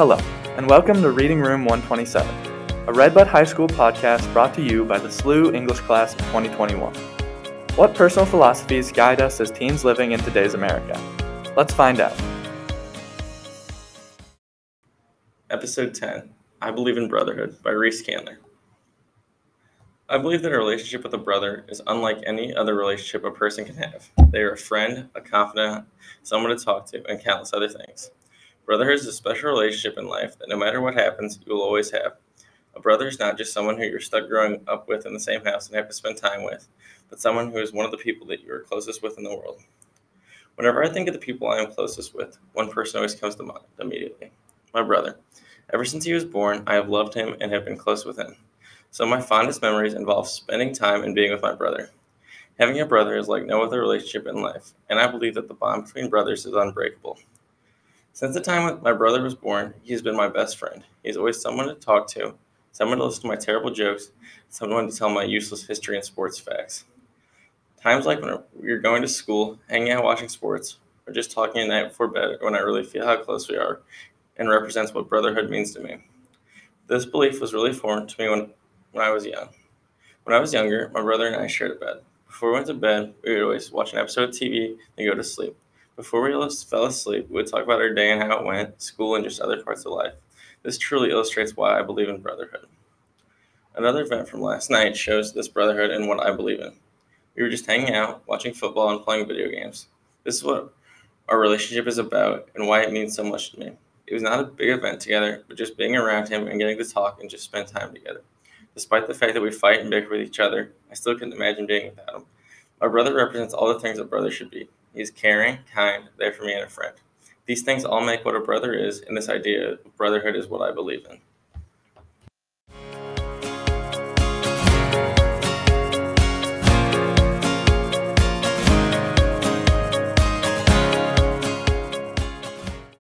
Hello, and welcome to Reading Room 127, a Redbud High School podcast brought to you by the SLU English class of 2021. What personal philosophies guide us as teens living in today's America? Let's find out. Episode 10 I Believe in Brotherhood by Reece Candler. I believe that a relationship with a brother is unlike any other relationship a person can have. They are a friend, a confidant, someone to talk to, and countless other things. Brotherhood is a special relationship in life that no matter what happens, you will always have. A brother is not just someone who you're stuck growing up with in the same house and have to spend time with, but someone who is one of the people that you are closest with in the world. Whenever I think of the people I am closest with, one person always comes to mind immediately my brother. Ever since he was born, I have loved him and have been close with him. Some of my fondest memories involve spending time and being with my brother. Having a brother is like no other relationship in life, and I believe that the bond between brothers is unbreakable. Since the time my brother was born, he has been my best friend. He is always someone to talk to, someone to listen to my terrible jokes, someone to tell my useless history and sports facts. Times like when we're going to school, hanging out watching sports, or just talking at night before bed when I really feel how close we are and represents what brotherhood means to me. This belief was really formed to me when when I was young. When I was younger, my brother and I shared a bed. Before we went to bed, we would always watch an episode of TV and go to sleep. Before we fell asleep, we would talk about our day and how it went, school, and just other parts of life. This truly illustrates why I believe in brotherhood. Another event from last night shows this brotherhood and what I believe in. We were just hanging out, watching football, and playing video games. This is what our relationship is about and why it means so much to me. It was not a big event together, but just being around him and getting to talk and just spend time together. Despite the fact that we fight and bicker with each other, I still couldn't imagine being without him. My brother represents all the things a brother should be. He is caring, kind, there for me, and a friend. These things all make what a brother is, and this idea of brotherhood is what I believe in.